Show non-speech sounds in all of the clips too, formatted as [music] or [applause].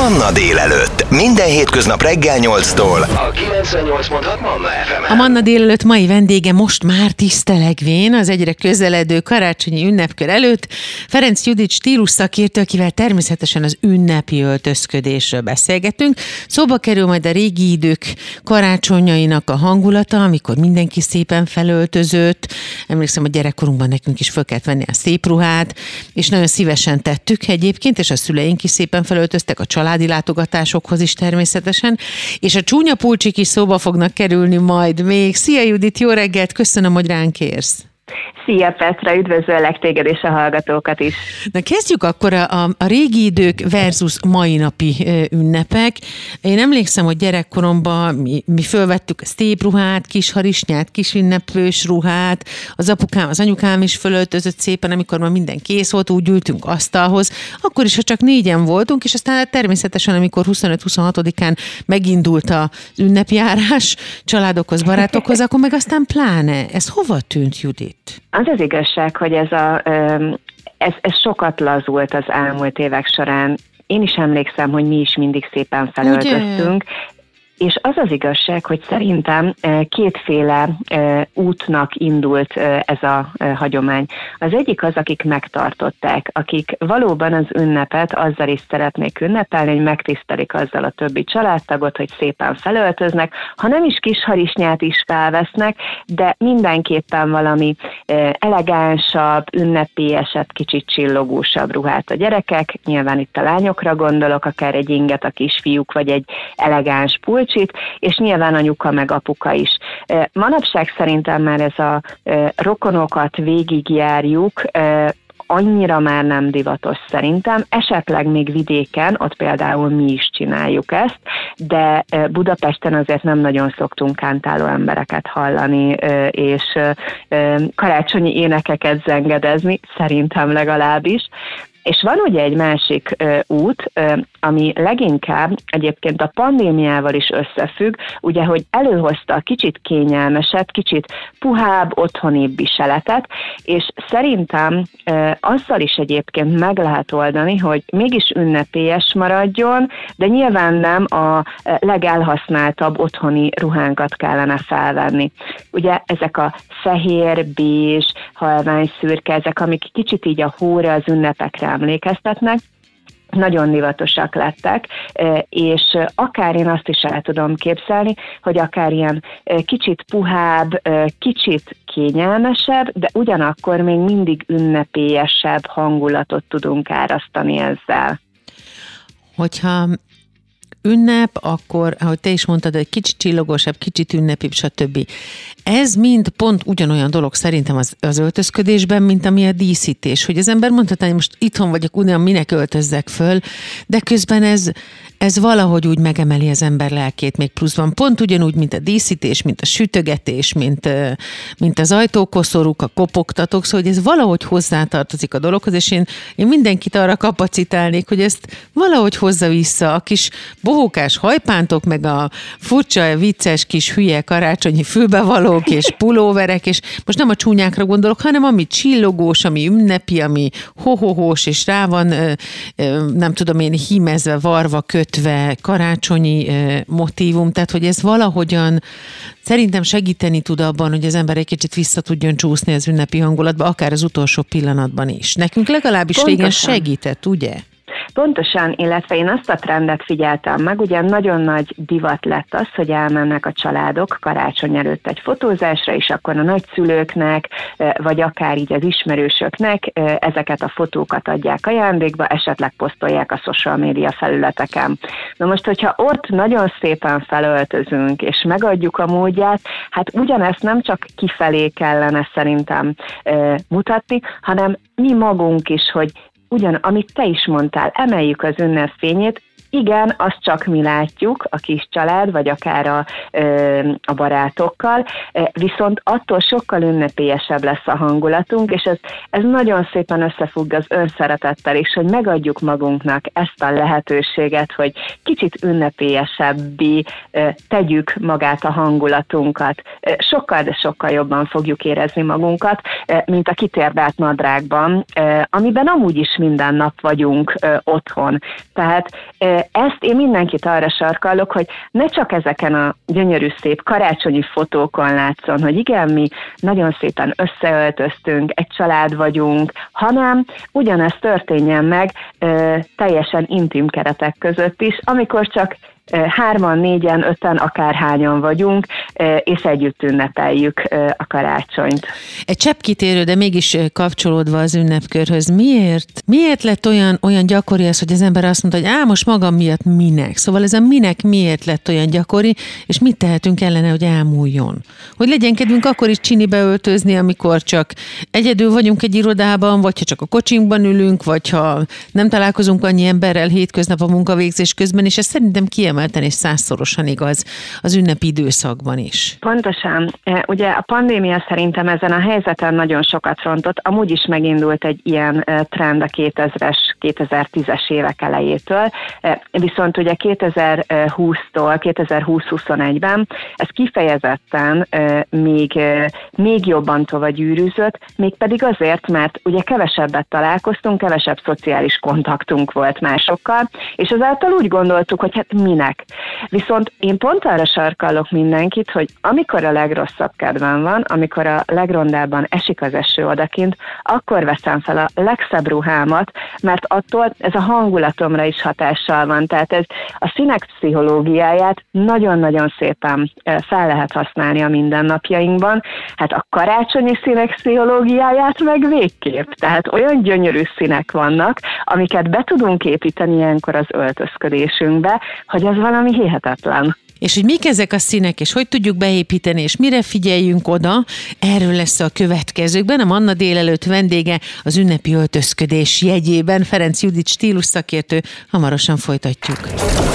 Manna délelőtt. Minden hétköznap reggel 8-tól. A 98.6 Manna fm A Manna délelőtt mai vendége most már tisztelegvén az egyre közeledő karácsonyi ünnepkör előtt Ferenc Judit stílus szakértő, akivel természetesen az ünnepi öltözködésről beszélgetünk. Szóba kerül majd a régi idők karácsonyainak a hangulata, amikor mindenki szépen felöltözött. Emlékszem, a gyerekkorunkban nekünk is fel kellett venni a szép ruhát, és nagyon szívesen tettük egyébként, és a szüleink is szépen felöltöztek a családi látogatásokhoz is természetesen, és a csúnya pulcsik is szóba fognak kerülni majd még. Szia Judit, jó reggelt, köszönöm, hogy ránk érsz. Szia Petra, üdvözöllek téged és a hallgatókat is. Na kezdjük akkor a, a, régi idők versus mai napi ünnepek. Én emlékszem, hogy gyerekkoromban mi, mi fölvettük a szép ruhát, kis harisnyát, kis ünnepős ruhát, az apukám, az anyukám is fölöltözött szépen, amikor már minden kész volt, úgy ültünk asztalhoz, akkor is, ha csak négyen voltunk, és aztán természetesen, amikor 25-26-án megindult az ünnepjárás családokhoz, barátokhoz, akkor meg aztán pláne. Ez hova tűnt, Judit? Az az igazság, hogy ez, a, ez, ez sokat lazult az elmúlt évek során. Én is emlékszem, hogy mi is mindig szépen felöltöztünk, és az az igazság, hogy szerintem kétféle útnak indult ez a hagyomány. Az egyik az, akik megtartották, akik valóban az ünnepet azzal is szeretnék ünnepelni, hogy megtisztelik azzal a többi családtagot, hogy szépen felöltöznek, ha nem is kis harisnyát is felvesznek, de mindenképpen valami elegánsabb, ünnepélyesebb, kicsit csillogósabb ruhát a gyerekek, nyilván itt a lányokra gondolok, akár egy inget a kisfiúk, vagy egy elegáns pulcs, kicsit, és nyilván anyuka meg apuka is. Manapság szerintem már ez a rokonokat végigjárjuk, annyira már nem divatos szerintem. Esetleg még vidéken, ott például mi is csináljuk ezt, de Budapesten azért nem nagyon szoktunk kántáló embereket hallani, és karácsonyi énekeket zengedezni, szerintem legalábbis. És van ugye egy másik ö, út, ö, ami leginkább egyébként a pandémiával is összefügg, ugye, hogy előhozta a kicsit kényelmesebb, kicsit puhább, otthonibb viseletet, és szerintem ö, azzal is egyébként meg lehet oldani, hogy mégis ünnepélyes maradjon, de nyilván nem a legelhasználtabb otthoni ruhánkat kellene felvenni. Ugye ezek a fehér, bézs, halvány szürke, ezek, amik kicsit így a hóra az ünnepekre emlékeztetnek, nagyon divatosak lettek, és akár én azt is el tudom képzelni, hogy akár ilyen kicsit puhább, kicsit kényelmesebb, de ugyanakkor még mindig ünnepélyesebb hangulatot tudunk árasztani ezzel. Hogyha ünnep, akkor, ahogy te is mondtad, egy kicsit csillogósabb, kicsit ünnepibb, stb. Ez mind pont ugyanolyan dolog szerintem az, az öltözködésben, mint ami a díszítés, hogy az ember mondhatná, hogy most itthon vagyok, ugyan minek öltözzek föl, de közben ez, ez valahogy úgy megemeli az ember lelkét még pluszban. Pont ugyanúgy, mint a díszítés, mint a sütögetés, mint, mint az ajtókoszorúk, a kopogtatók, szóval hogy ez valahogy hozzátartozik a dologhoz, és én, én mindenkit arra kapacitálnék, hogy ezt valahogy hozza vissza a kis bohókás hajpántok, meg a furcsa, vicces kis hülye karácsonyi fülbevalók és pulóverek, és most nem a csúnyákra gondolok, hanem ami csillogós, ami ünnepi, ami hohohós, és rá van, nem tudom én, hímezve, varva, kötve, karácsonyi motívum, tehát hogy ez valahogyan szerintem segíteni tud abban, hogy az ember egy kicsit vissza tudjon csúszni az ünnepi hangulatba, akár az utolsó pillanatban is. Nekünk legalábbis Pontosan. régen segített, ugye? Pontosan, illetve én azt a trendet figyeltem meg, ugye nagyon nagy divat lett az, hogy elmennek a családok karácsony előtt egy fotózásra, és akkor a nagyszülőknek, vagy akár így az ismerősöknek ezeket a fotókat adják ajándékba, esetleg posztolják a social média felületeken. Na most, hogyha ott nagyon szépen felöltözünk, és megadjuk a módját, hát ugyanezt nem csak kifelé kellene szerintem mutatni, hanem mi magunk is, hogy ugyan, amit te is mondtál, emeljük az ünnep fényét, igen, azt csak mi látjuk, a kis család, vagy akár a, a barátokkal, viszont attól sokkal ünnepélyesebb lesz a hangulatunk, és ez, ez nagyon szépen összefügg az önszeretettel is, hogy megadjuk magunknak ezt a lehetőséget, hogy kicsit ünnepélyesebbi tegyük magát a hangulatunkat. Sokkal, de sokkal jobban fogjuk érezni magunkat, mint a kitérdált nadrágban, amiben amúgy is minden nap vagyunk otthon. Tehát ezt én mindenkit arra sarkallok, hogy ne csak ezeken a gyönyörű szép karácsonyi fotókon látszon, hogy igen, mi nagyon szépen összeöltöztünk, egy család vagyunk, hanem ugyanez történjen meg teljesen intim keretek között is, amikor csak hárman, négyen, öten, akárhányan vagyunk, és együtt ünnepeljük a karácsonyt. Egy csepp kitérő, de mégis kapcsolódva az ünnepkörhöz, miért? Miért lett olyan, olyan gyakori az, hogy az ember azt mondta, hogy á, most magam miatt minek? Szóval ez a minek miért lett olyan gyakori, és mit tehetünk ellene, hogy elmúljon? Hogy legyen kedvünk akkor is csinibe öltözni, amikor csak egyedül vagyunk egy irodában, vagy ha csak a kocsinkban ülünk, vagy ha nem találkozunk annyi emberrel hétköznap a munkavégzés közben, és ez szerintem kiemel kiemelten és százszorosan igaz az ünnepi időszakban is. Pontosan. E, ugye a pandémia szerintem ezen a helyzeten nagyon sokat rontott. Amúgy is megindult egy ilyen e, trend a 2000-es, 2010-es évek elejétől, e, viszont ugye 2020-tól 2020-21-ben ez kifejezetten még, még jobban tovább gyűrűzött, mégpedig azért, mert ugye kevesebbet találkoztunk, kevesebb szociális kontaktunk volt másokkal, és ezáltal úgy gondoltuk, hogy hát minek. Viszont én pont arra sarkallok mindenkit, hogy amikor a legrosszabb kedvem van, amikor a legrondábban esik az eső odakint, akkor veszem fel a legszebb ruhámat, mert attól ez a hangulatomra is hatással van. Tehát ez a színek pszichológiáját nagyon-nagyon szépen fel lehet használni a mindennapjainkban. Hát a karácsonyi színek pszichológiáját meg végképp. Tehát olyan gyönyörű színek vannak, amiket be tudunk építeni ilyenkor az öltözködésünkbe, hogy az valami hihetetlen. És hogy mik ezek a színek, és hogy tudjuk beépíteni, és mire figyeljünk oda, erről lesz a következőkben. A Manna délelőtt vendége az ünnepi öltözködés jegyében, Ferenc Judit stílus szakértő. Hamarosan folytatjuk.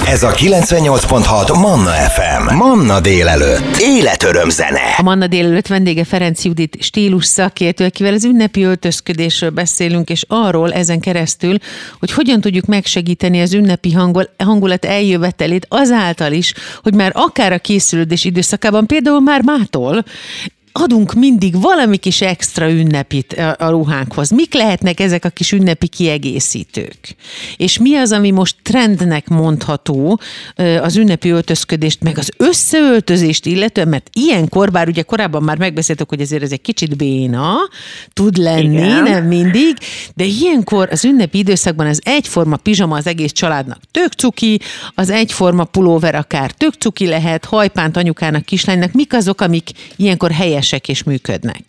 Ez a 98.6 Manna FM. Manna délelőtt. Életöröm zene. A Manna délelőtt vendége Ferenc Judit stílus szakértő, akivel az ünnepi öltözködésről beszélünk, és arról ezen keresztül, hogy hogyan tudjuk megsegíteni az ünnepi hangol, hangulat eljövetelét azáltal is, hogy már akár a készülődés időszakában, például már mától adunk mindig valami kis extra ünnepit a ruhánkhoz. Mik lehetnek ezek a kis ünnepi kiegészítők? És mi az, ami most trendnek mondható az ünnepi öltözködést, meg az összeöltözést illetően, mert ilyenkor, bár ugye korábban már megbeszéltük, hogy ezért ez egy kicsit béna, tud lenni, Igen. nem mindig, de ilyenkor az ünnepi időszakban az egyforma pizsama az egész családnak tök cuki, az egyforma pulóver akár tök cuki lehet, hajpánt anyukának, kislánynak, mik azok, amik ilyenkor helyes sikeresek és működnek?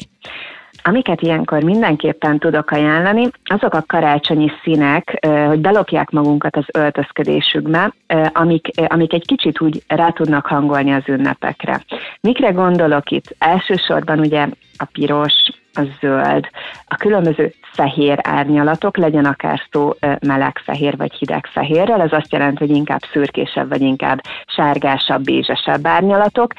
Amiket ilyenkor mindenképpen tudok ajánlani, azok a karácsonyi színek, hogy belopják magunkat az öltözködésükbe, amik, amik egy kicsit úgy rá tudnak hangolni az ünnepekre. Mikre gondolok itt? Elsősorban ugye a piros, a zöld, a különböző fehér árnyalatok, legyen akár szó meleg fehér vagy hideg fehérrel, ez azt jelenti, hogy inkább szürkésebb vagy inkább sárgásabb, bézsesebb árnyalatok,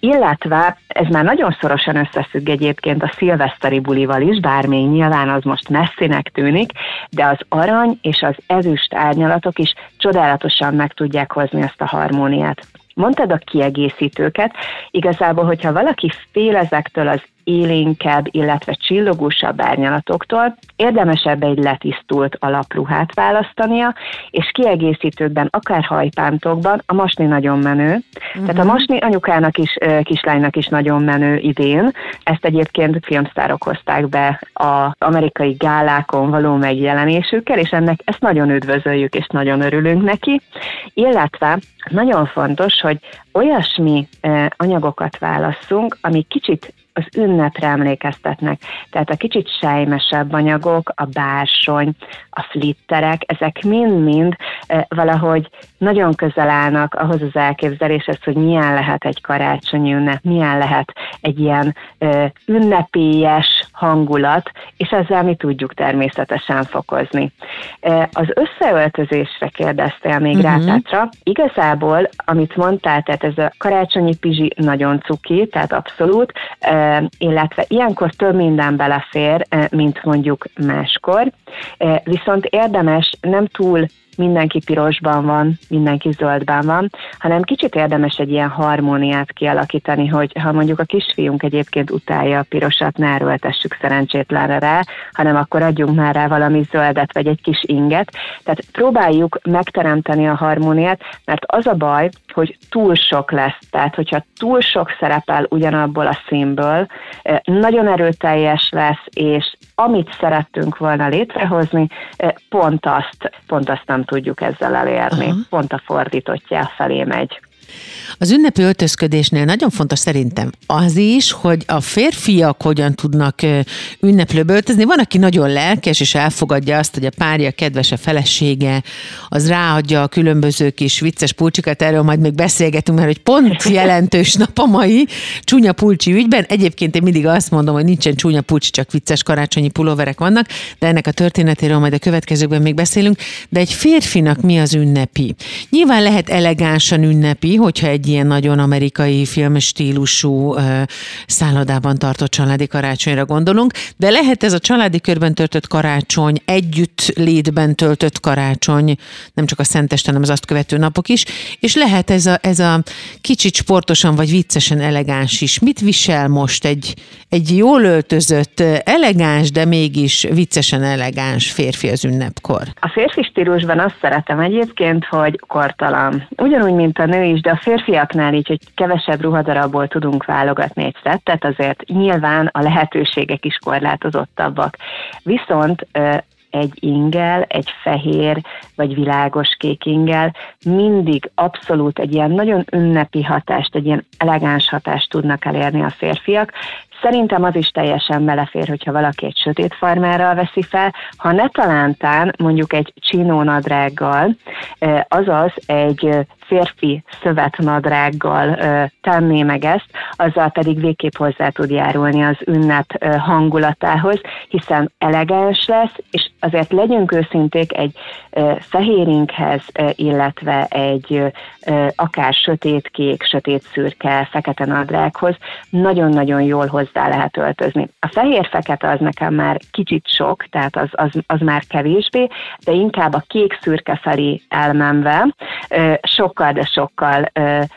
illetve ez már nagyon szorosan összefügg egyébként a szilveszteri bulival is, bár még nyilván az most messzinek tűnik, de az arany és az ezüst árnyalatok is csodálatosan meg tudják hozni ezt a harmóniát. Mondtad a kiegészítőket, igazából, hogyha valaki fél ezektől az élénkebb, illetve csillogósabb árnyalatoktól, érdemesebb egy letisztult alapruhát választania, és kiegészítőkben, akár hajpántokban, a masni nagyon menő. Uh-huh. Tehát a mhm. masni anyukának is, kislánynak is nagyon menő idén. Ezt egyébként filmsztárok hozták be az amerikai gálákon való megjelenésükkel, és ennek ezt nagyon üdvözöljük, és nagyon örülünk neki. Illetve nagyon fontos, hogy olyasmi anyagokat válasszunk, ami kicsit az ünnepre emlékeztetnek. Tehát a kicsit sejmesebb anyagok, a bársony, a flitterek, ezek mind-mind e, valahogy nagyon közel állnak ahhoz az elképzeléshez, hogy milyen lehet egy karácsonyi ünnep, milyen lehet egy ilyen e, ünnepélyes hangulat, és ezzel mi tudjuk természetesen fokozni. E, az összeöltözésre kérdeztél még uh-huh. rá, Petra. Igazából, amit mondtál, tehát ez a karácsonyi pizsi nagyon cuki, tehát abszolút, illetve ilyenkor több minden belefér, mint mondjuk máskor, viszont érdemes nem túl mindenki pirosban van, mindenki zöldben van, hanem kicsit érdemes egy ilyen harmóniát kialakítani, hogy ha mondjuk a kisfiunk egyébként utálja a pirosat, ne erőltessük szerencsétlenre rá, hanem akkor adjunk már rá valami zöldet, vagy egy kis inget. Tehát próbáljuk megteremteni a harmóniát, mert az a baj, hogy túl sok lesz. Tehát, hogyha túl sok szerepel ugyanabból a színből, nagyon erőteljes lesz, és amit szerettünk volna létrehozni, pont azt, pont azt nem tudjuk ezzel elérni. Aha. Pont a fordítottja felé megy. Az ünnepi öltözködésnél nagyon fontos szerintem az is, hogy a férfiak hogyan tudnak ünneplőbe öltözni. Van, aki nagyon lelkes, és elfogadja azt, hogy a párja, kedves a felesége, az ráadja a különböző kis vicces pulcsikat, erről majd még beszélgetünk, mert hogy pont [laughs] jelentős nap a mai csúnya pulcsi ügyben. Egyébként én mindig azt mondom, hogy nincsen csúnya pulcsi, csak vicces karácsonyi pulóverek vannak, de ennek a történetéről majd a következőkben még beszélünk. De egy férfinak mi az ünnepi? Nyilván lehet elegánsan ünnepi, hogyha egy ilyen nagyon amerikai filmstílusú szállodában tartott családi karácsonyra gondolunk, de lehet ez a családi körben töltött karácsony, együtt létben töltött karácsony, nem csak a Szenteste, hanem az azt követő napok is, és lehet ez a, ez a kicsit sportosan vagy viccesen elegáns is. Mit visel most egy, egy jól öltözött, elegáns, de mégis viccesen elegáns férfi az ünnepkor? A férfi stílusban azt szeretem egyébként, hogy kortalan. Ugyanúgy, mint a nő is, de a férfiaknál így, hogy kevesebb ruhadarabból tudunk válogatni egy szettet, azért nyilván a lehetőségek is korlátozottabbak. Viszont egy ingel, egy fehér vagy világos kék ingel mindig abszolút egy ilyen nagyon ünnepi hatást, egy ilyen elegáns hatást tudnak elérni a férfiak, Szerintem az is teljesen belefér, hogyha valaki egy sötét farmárral veszi fel, ha ne talántán mondjuk egy csinónadrággal, azaz egy férfi szövetnadrággal tenné meg ezt, azzal pedig végképp hozzá tud járulni az ünnep hangulatához, hiszen elegáns lesz, és azért legyünk őszinték egy fehérinkhez, illetve egy akár sötétkék, sötét szürke, fekete nadrághoz nagyon-nagyon jól hozzá lehet öltözni. A fehér-fekete az nekem már kicsit sok, tehát az, az, az már kevésbé, de inkább a kék-szürke felé elmenve sokkal, de sokkal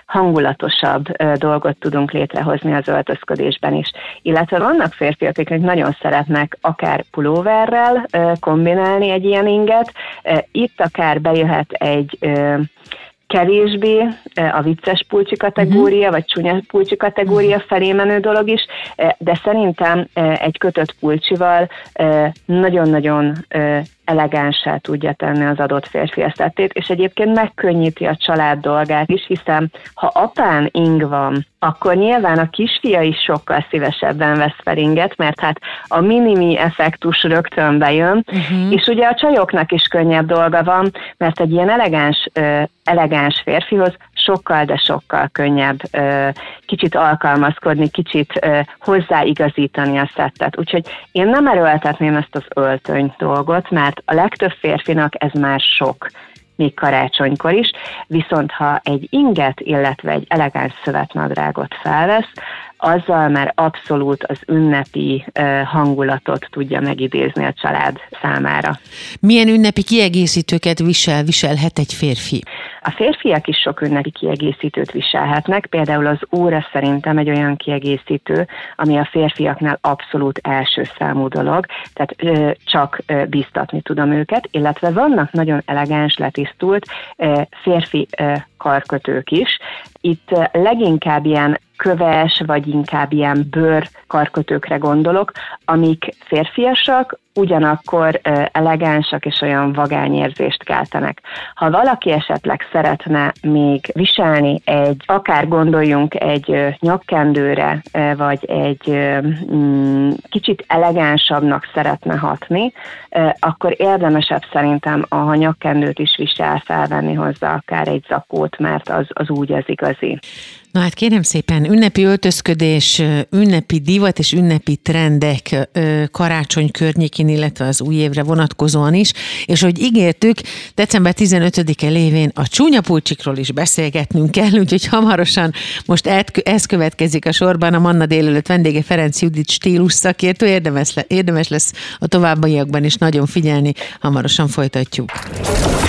hangulatosabb dolgot tudunk létrehozni az öltözködésben is. Illetve vannak férfiak, akik nagyon szeretnek akár pulóverrel kombinálni egy ilyen inget, itt akár bejöhet egy kevésbé a vicces pulcsi kategória, uh-huh. vagy csúnya pulcsi kategória felé menő dolog is, de szerintem egy kötött pulcsival nagyon-nagyon elegánsá tudja tenni az adott férfi esztetét, és egyébként megkönnyíti a család dolgát is, hiszen ha apán ing van, akkor nyilván a kisfia is sokkal szívesebben vesz fel inget, mert hát a minimi effektus rögtön bejön, uh-huh. és ugye a csajoknak is könnyebb dolga van, mert egy ilyen elegáns, elegáns férfihoz sokkal, de sokkal könnyebb kicsit alkalmazkodni, kicsit hozzáigazítani a szettet. Úgyhogy én nem erőltetném ezt az öltöny dolgot, mert a legtöbb férfinak ez már sok még karácsonykor is, viszont ha egy inget, illetve egy elegáns szövetnadrágot felvesz, azzal már abszolút az ünnepi hangulatot tudja megidézni a család számára. Milyen ünnepi kiegészítőket visel, viselhet egy férfi? A férfiak is sok ünnepi kiegészítőt viselhetnek, például az óra szerintem egy olyan kiegészítő, ami a férfiaknál abszolút első számú dolog, tehát ö, csak ö, biztatni tudom őket, illetve vannak nagyon elegáns, letisztult ö, férfi ö, karkötők is. Itt leginkább ilyen köves, vagy inkább ilyen bőr karkötőkre gondolok, amik férfiasak, ugyanakkor elegánsak és olyan vagányérzést keltenek. Ha valaki esetleg szeretne még viselni egy, akár gondoljunk egy nyakkendőre, vagy egy mm, kicsit elegánsabbnak szeretne hatni, akkor érdemesebb szerintem a nyakkendőt is visel felvenni hozzá akár egy zakót, mert az, az úgy az igazi. Na hát kérem szépen, ünnepi öltözködés, ünnepi divat és ünnepi trendek karácsony környékén illetve az új évre vonatkozóan is, és hogy ígértük, december 15-e lévén a csúnya pulcsikról is beszélgetnünk kell, úgyhogy hamarosan most ez következik a sorban a Manna délelőtt vendége Ferenc Judit stílus szakértő, érdemes, le, érdemes lesz a továbbiakban is nagyon figyelni, hamarosan folytatjuk.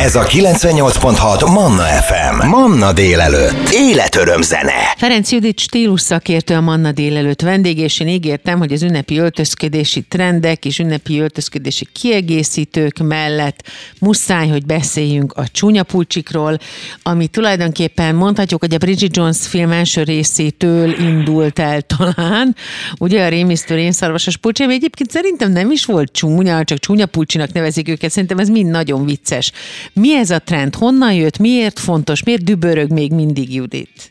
Ez a 98.6 Manna FM. Manna délelőtt. Életöröm zene. Ferenc Judit stílus szakértő a Manna délelőtt vendég, és én ígértem, hogy az ünnepi öltözködési trendek és ünnepi öltözködési kiegészítők mellett muszáj, hogy beszéljünk a csúnya pulcsikról, ami tulajdonképpen mondhatjuk, hogy a Bridget Jones film első részétől indult el talán. Ugye a rémisztő rénszarvasos pulcsi, ami egyébként szerintem nem is volt csúnya, csak csúnya pulcsinak nevezik őket, szerintem ez mind nagyon vicces. Mi ez a trend? Honnan jött? Miért fontos? Miért dübörög még mindig Judit?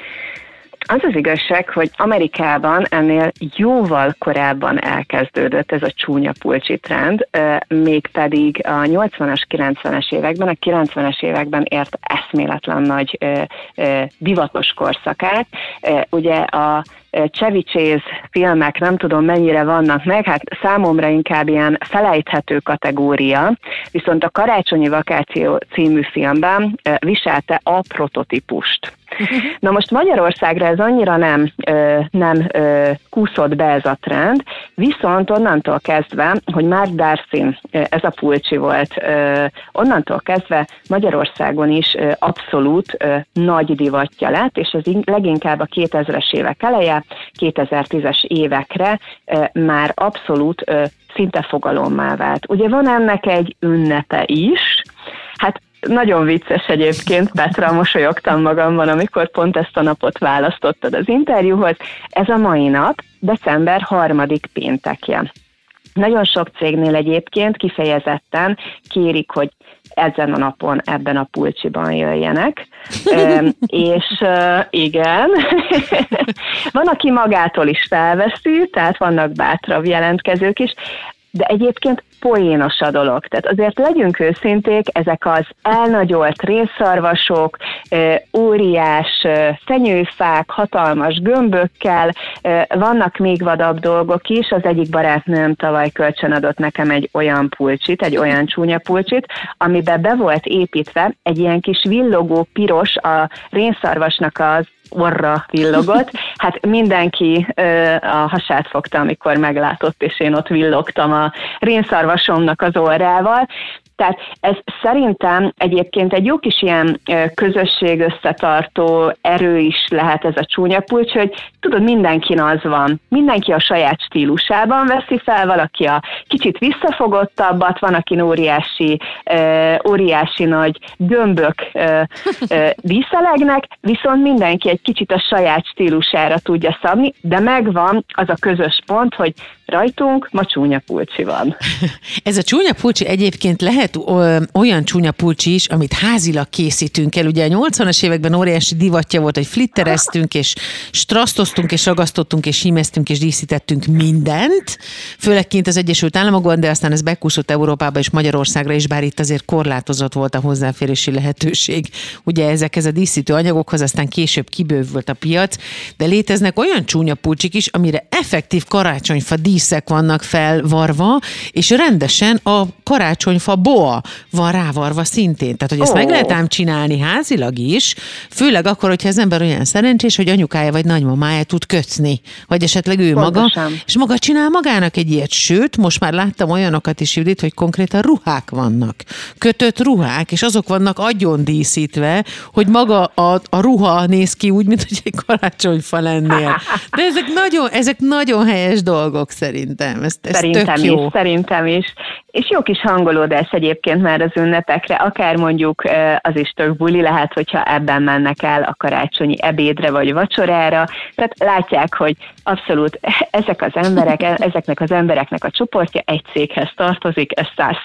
Az az igazság, hogy Amerikában ennél jóval korábban elkezdődött ez a csúnya pulcsi trend, mégpedig a 80-as, 90-es években, a 90-es években ért eszméletlen nagy divatos korszakát. Ugye a Chevy Chase filmek nem tudom mennyire vannak meg, hát számomra inkább ilyen felejthető kategória, viszont a Karácsonyi Vakáció című filmben viselte a prototípust. [laughs] Na most Magyarországra ez annyira nem, nem kúszott be ez a trend, viszont onnantól kezdve, hogy Mark Darcy, ez a pulcsi volt, onnantól kezdve Magyarországon is abszolút nagy divatja lett, és ez leginkább a 2000-es évek eleje, 2010-es évekre már abszolút szinte fogalommá vált. Ugye van ennek egy ünnepe is, hát nagyon vicces egyébként, Petra, mosolyogtam magamban, amikor pont ezt a napot választottad az interjúhoz. Ez a mai nap, december harmadik péntekje. Nagyon sok cégnél egyébként kifejezetten kérik, hogy ezen a napon ebben a pulcsiban jöjjenek. [laughs] és igen, [laughs] van, aki magától is felveszi, tehát vannak bátrabb jelentkezők is, de egyébként poénos a dolog. Tehát azért legyünk őszinték, ezek az elnagyolt részszarvasok, óriás fenyőfák, hatalmas gömbökkel, vannak még vadabb dolgok is. Az egyik barátnőm tavaly kölcsönadott nekem egy olyan pulcsit, egy olyan csúnya pulcsit, amiben be volt építve egy ilyen kis villogó piros a rénszarvasnak az orra villogott. [laughs] Hát mindenki ö, a hasát fogta, amikor meglátott, és én ott villogtam a rénszarvasomnak az orrával. Tehát ez szerintem egyébként egy jó kis ilyen közösség összetartó erő is lehet ez a csúnya pulcs, hogy tudod, mindenkin az van. Mindenki a saját stílusában veszi fel, valaki a kicsit visszafogottabbat, van, aki óriási, óriási nagy gömbök díszelegnek, [laughs] viszont mindenki egy kicsit a saját stílusára tudja szabni, de megvan az a közös pont, hogy rajtunk ma csúnya pulcsi van. [laughs] Ez a csúnya pulcsi egyébként lehet olyan csúnya pulcsi is, amit házilag készítünk el. Ugye a 80-as években óriási divatja volt, hogy flittereztünk, és strasztoztunk, és ragasztottunk, és hímeztünk, és díszítettünk mindent, főleg kint az Egyesült Államokban, de aztán ez bekúszott Európába és Magyarországra is, bár itt azért korlátozott volt a hozzáférési lehetőség. Ugye ezekhez a díszítő anyagokhoz aztán később kibővült a piac, de léteznek olyan csúnya pulcsik is, amire effektív karácsonyfa dísz díszek vannak felvarva, és rendesen a karácsonyfa boa van rávarva szintén. Tehát, hogy ezt oh. meg lehet ám csinálni házilag is, főleg akkor, hogyha az ember olyan szerencsés, hogy anyukája vagy nagymamája tud kötni, vagy esetleg ő Pontosan. maga, és maga csinál magának egy ilyet. Sőt, most már láttam olyanokat is, Judit, hogy konkrétan ruhák vannak. Kötött ruhák, és azok vannak agyon díszítve, hogy maga a, a ruha néz ki úgy, mint hogy egy karácsonyfa lennél. De ezek nagyon, ezek nagyon helyes dolgok szerintem. Ez, ez szerintem tök jó. is, szerintem is. És jó kis hangolódás egyébként már az ünnepekre, akár mondjuk az is tök buli lehet, hogyha ebben mennek el a karácsonyi ebédre vagy vacsorára. Tehát látják, hogy abszolút [laughs] ezek az emberek, ezeknek az embereknek a csoportja egy céghez tartozik, ez száz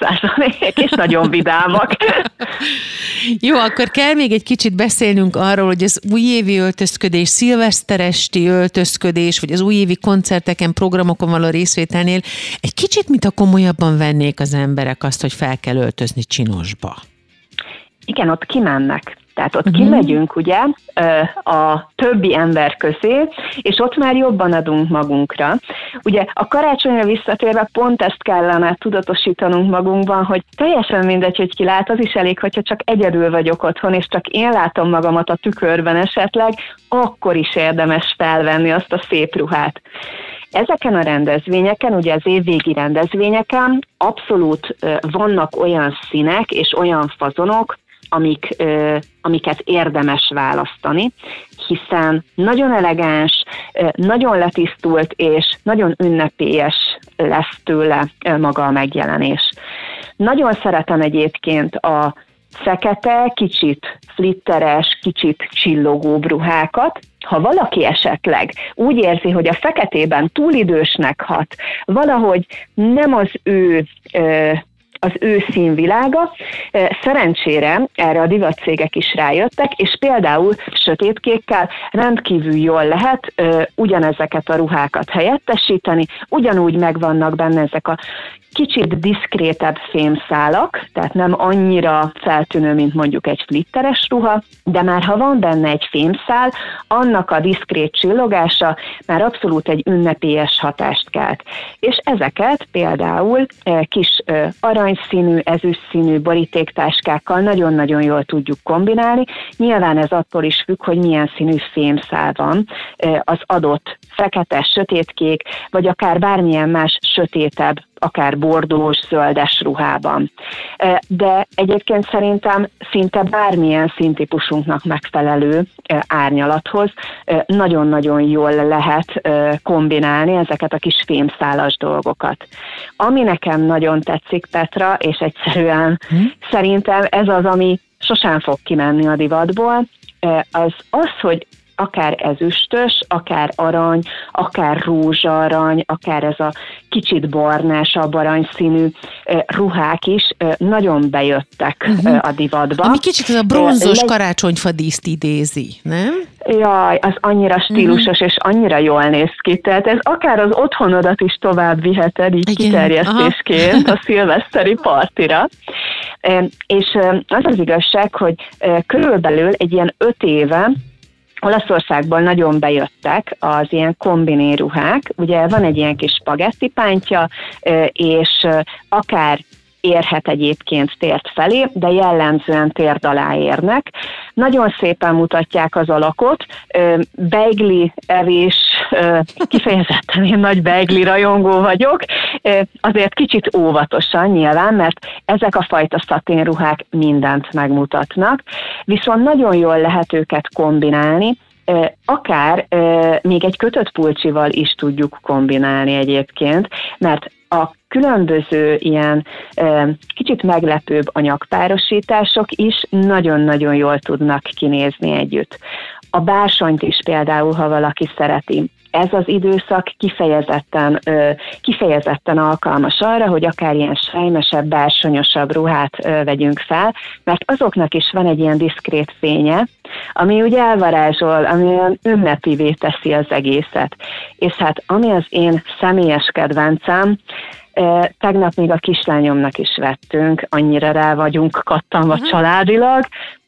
és nagyon vidámak. [laughs] Jó, akkor kell még egy kicsit beszélnünk arról, hogy az újévi öltözködés, szilveszteresti öltözködés, vagy az újévi koncerteken, programokon való részvételnél egy kicsit, mint a komolyabban vennék az emberek azt, hogy fel kell öltözni csinosba. Igen, ott kimennek. Tehát ott uh-huh. kimegyünk ugye a többi ember közé, és ott már jobban adunk magunkra. Ugye a karácsonyra visszatérve pont ezt kellene tudatosítanunk magunkban, hogy teljesen mindegy, hogy ki lát, az is elég, hogyha csak egyedül vagyok otthon, és csak én látom magamat a tükörben esetleg, akkor is érdemes felvenni azt a szép ruhát. Ezeken a rendezvényeken, ugye az évvégi rendezvényeken abszolút vannak olyan színek és olyan fazonok, amik, amiket érdemes választani, hiszen nagyon elegáns, nagyon letisztult és nagyon ünnepélyes lesz tőle maga a megjelenés. Nagyon szeretem egyébként a fekete, kicsit flitteres, kicsit csillogóbb ruhákat. Ha valaki esetleg úgy érzi, hogy a feketében túl idősnek hat, valahogy nem az ő ö, az ő színvilága. Szerencsére erre a divatcégek is rájöttek, és például sötétkékkel rendkívül jól lehet ugyanezeket a ruhákat helyettesíteni, ugyanúgy megvannak benne ezek a kicsit diszkrétebb fémszálak, tehát nem annyira feltűnő, mint mondjuk egy flitteres ruha, de már ha van benne egy fémszál, annak a diszkrét csillogása már abszolút egy ünnepélyes hatást kelt. És ezeket például kis eh, aranyszínű, ezüstszínű borítéktáskákkal nagyon-nagyon jól tudjuk kombinálni. Nyilván ez attól is függ, hogy milyen színű fémszál van az adott fekete, sötétkék, vagy akár bármilyen más sötétebb akár bordós, zöldes ruhában. De egyébként szerintem szinte bármilyen színtípusunknak megfelelő árnyalathoz nagyon-nagyon jól lehet kombinálni ezeket a kis fémszálas dolgokat. Ami nekem nagyon tetszik, Petra, és egyszerűen hmm. szerintem ez az, ami sosem fog kimenni a divatból, az az, hogy akár ezüstös, akár arany, akár rózsarany, akár ez a kicsit barnásabb aranyszínű ruhák is nagyon bejöttek uh-huh. a divatba. Ami kicsit ez a bronzos Le... karácsonyfa díszt idézi, nem? Jaj, az annyira stílusos uh-huh. és annyira jól néz ki. Tehát ez akár az otthonodat is tovább viheted így Igen. kiterjesztésként Aha. a szilveszteri partira. És az az igazság, hogy körülbelül egy ilyen öt éve Olaszországból nagyon bejöttek az ilyen kombinéruhák, ugye van egy ilyen kis spagetti pántja, és akár érhet egyébként tért felé, de jellemzően térd alá érnek. Nagyon szépen mutatják az alakot. Beigli evés, kifejezetten én nagy beigli rajongó vagyok, azért kicsit óvatosan nyilván, mert ezek a fajta szaténruhák mindent megmutatnak, viszont nagyon jól lehet őket kombinálni, akár még egy kötött pulcsival is tudjuk kombinálni egyébként, mert a különböző ilyen kicsit meglepőbb anyagpárosítások is nagyon-nagyon jól tudnak kinézni együtt. A bársonyt is például, ha valaki szereti, ez az időszak kifejezetten, kifejezetten alkalmas arra, hogy akár ilyen sejmesebb, bársonyosabb ruhát vegyünk fel, mert azoknak is van egy ilyen diszkrét fénye, ami ugye elvarázsol, ami olyan ünnepivé teszi az egészet. És hát ami az én személyes kedvencem, Tegnap még a kislányomnak is vettünk, annyira rá vagyunk kattanva uh-huh. családilag,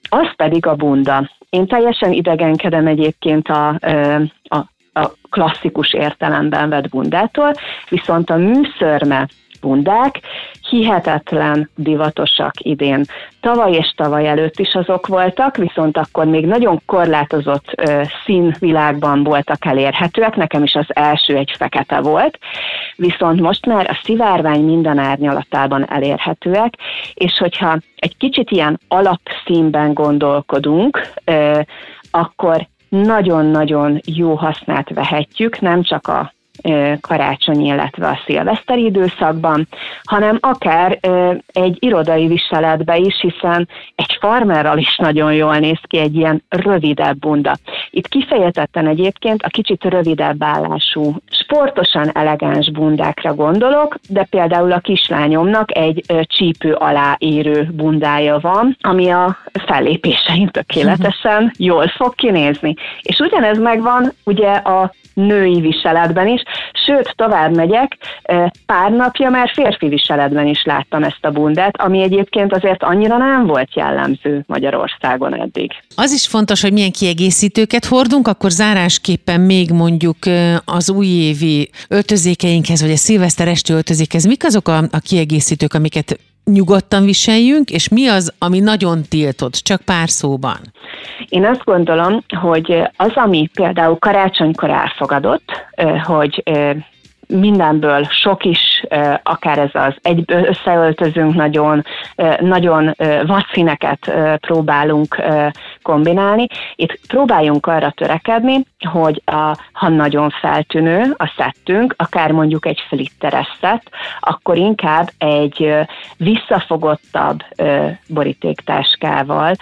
az pedig a bunda. Én teljesen idegenkedem egyébként a, a, a klasszikus értelemben vett bundától, viszont a műszörme bundák, hihetetlen divatosak idén. Tavaly és tavaly előtt is azok voltak, viszont akkor még nagyon korlátozott ö, színvilágban voltak elérhetőek, nekem is az első egy fekete volt, viszont most már a szivárvány minden árnyalatában elérhetőek, és hogyha egy kicsit ilyen alapszínben gondolkodunk, ö, akkor nagyon-nagyon jó hasznát vehetjük, nem csak a karácsony, illetve a szilveszteri időszakban, hanem akár egy irodai viseletbe is, hiszen egy farmerral is nagyon jól néz ki egy ilyen rövidebb bunda. Itt kifejezetten egyébként a kicsit rövidebb állású, sportosan elegáns bundákra gondolok, de például a kislányomnak egy csípő alá bundája van, ami a fellépésein tökéletesen jól fog kinézni. És ugyanez megvan ugye a női viseletben is, sőt, tovább megyek, pár napja már férfi viseletben is láttam ezt a bundát, ami egyébként azért annyira nem volt jellemző Magyarországon eddig. Az is fontos, hogy milyen kiegészítőket hordunk, akkor zárásképpen még mondjuk az újévi öltözékeinkhez, vagy a szilveszter esti öltözékhez, mik azok a, a kiegészítők, amiket nyugodtan viseljünk, és mi az, ami nagyon tiltott, csak pár szóban? Én azt gondolom, hogy az, ami például karácsonykor elfogadott, hogy mindenből sok is, akár ez az egy összeöltözünk nagyon, nagyon vadszíneket próbálunk kombinálni. Itt próbáljunk arra törekedni, hogy a, ha nagyon feltűnő a szettünk, akár mondjuk egy flitteres szett, akkor inkább egy visszafogottabb borítéktáskával,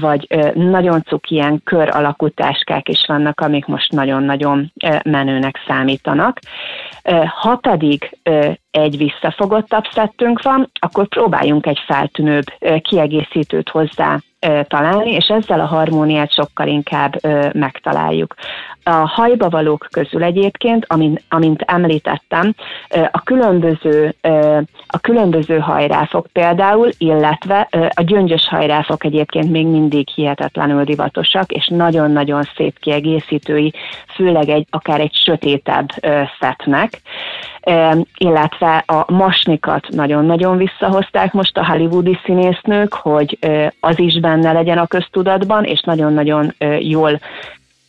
vagy nagyon cuk ilyen kör alakú táskák is vannak, amik most nagyon-nagyon menőnek számítanak. Ha pedig egy visszafogottabb szettünk van, akkor próbáljunk egy feltűnőbb kiegészítőt hozzá találni, és ezzel a harmóniát sokkal inkább megtaláljuk. A hajba valók közül egyébként, amint, amint említettem, a különböző, a különböző hajráfok például, illetve a gyöngyös hajráfok egyébként még mindig hihetetlenül divatosak, és nagyon-nagyon szép kiegészítői, főleg egy, akár egy sötétebb szetnek illetve a masnikat nagyon-nagyon visszahozták most a hollywoodi színésznők, hogy az is benne legyen a köztudatban, és nagyon-nagyon jól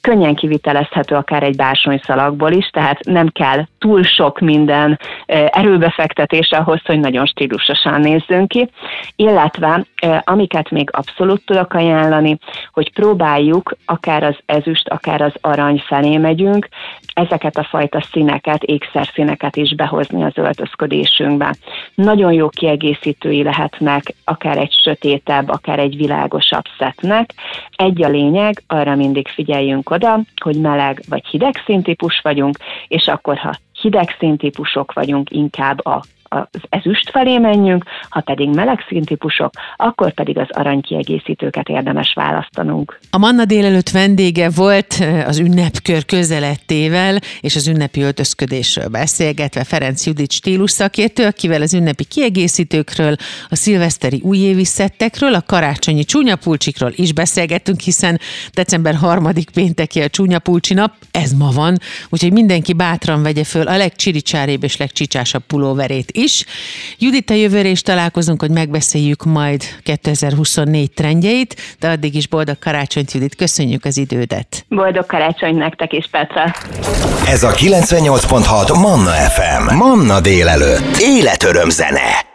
könnyen kivitelezhető akár egy bársonyszalagból is, tehát nem kell túl sok minden erőbefektetés ahhoz, hogy nagyon stílusosan nézzünk ki, illetve amiket még abszolút tudok ajánlani, hogy próbáljuk, akár az ezüst, akár az arany felé megyünk, ezeket a fajta színeket, ékszerszíneket is behozni az öltözködésünkbe. Nagyon jó kiegészítői lehetnek, akár egy sötétebb, akár egy világosabb szetnek. Egy a lényeg, arra mindig figyeljünk oda, hogy meleg vagy hideg színtípus vagyunk, és akkor, ha hideg színtípusok vagyunk, inkább a az ezüst felé menjünk, ha pedig meleg színtípusok, akkor pedig az aranykiegészítőket érdemes választanunk. A Manna délelőtt vendége volt az ünnepkör közelettével és az ünnepi öltözködésről beszélgetve Ferenc Judit stílus szakértő, akivel az ünnepi kiegészítőkről, a szilveszteri újévi szettekről, a karácsonyi csúnyapulcsikról is beszélgettünk, hiszen december harmadik pénteki a csúnyapulcsi nap, ez ma van, úgyhogy mindenki bátran vegye föl a legcsiricsárébb és legcsicsásabb pulóverét is. Judita jövőre is találkozunk, hogy megbeszéljük majd 2024 trendjeit, de addig is boldog karácsonyt, Judit, köszönjük az idődet. Boldog karácsony nektek is, Petra. Ez a 98.6 Manna FM. Manna délelőtt. Életöröm zene.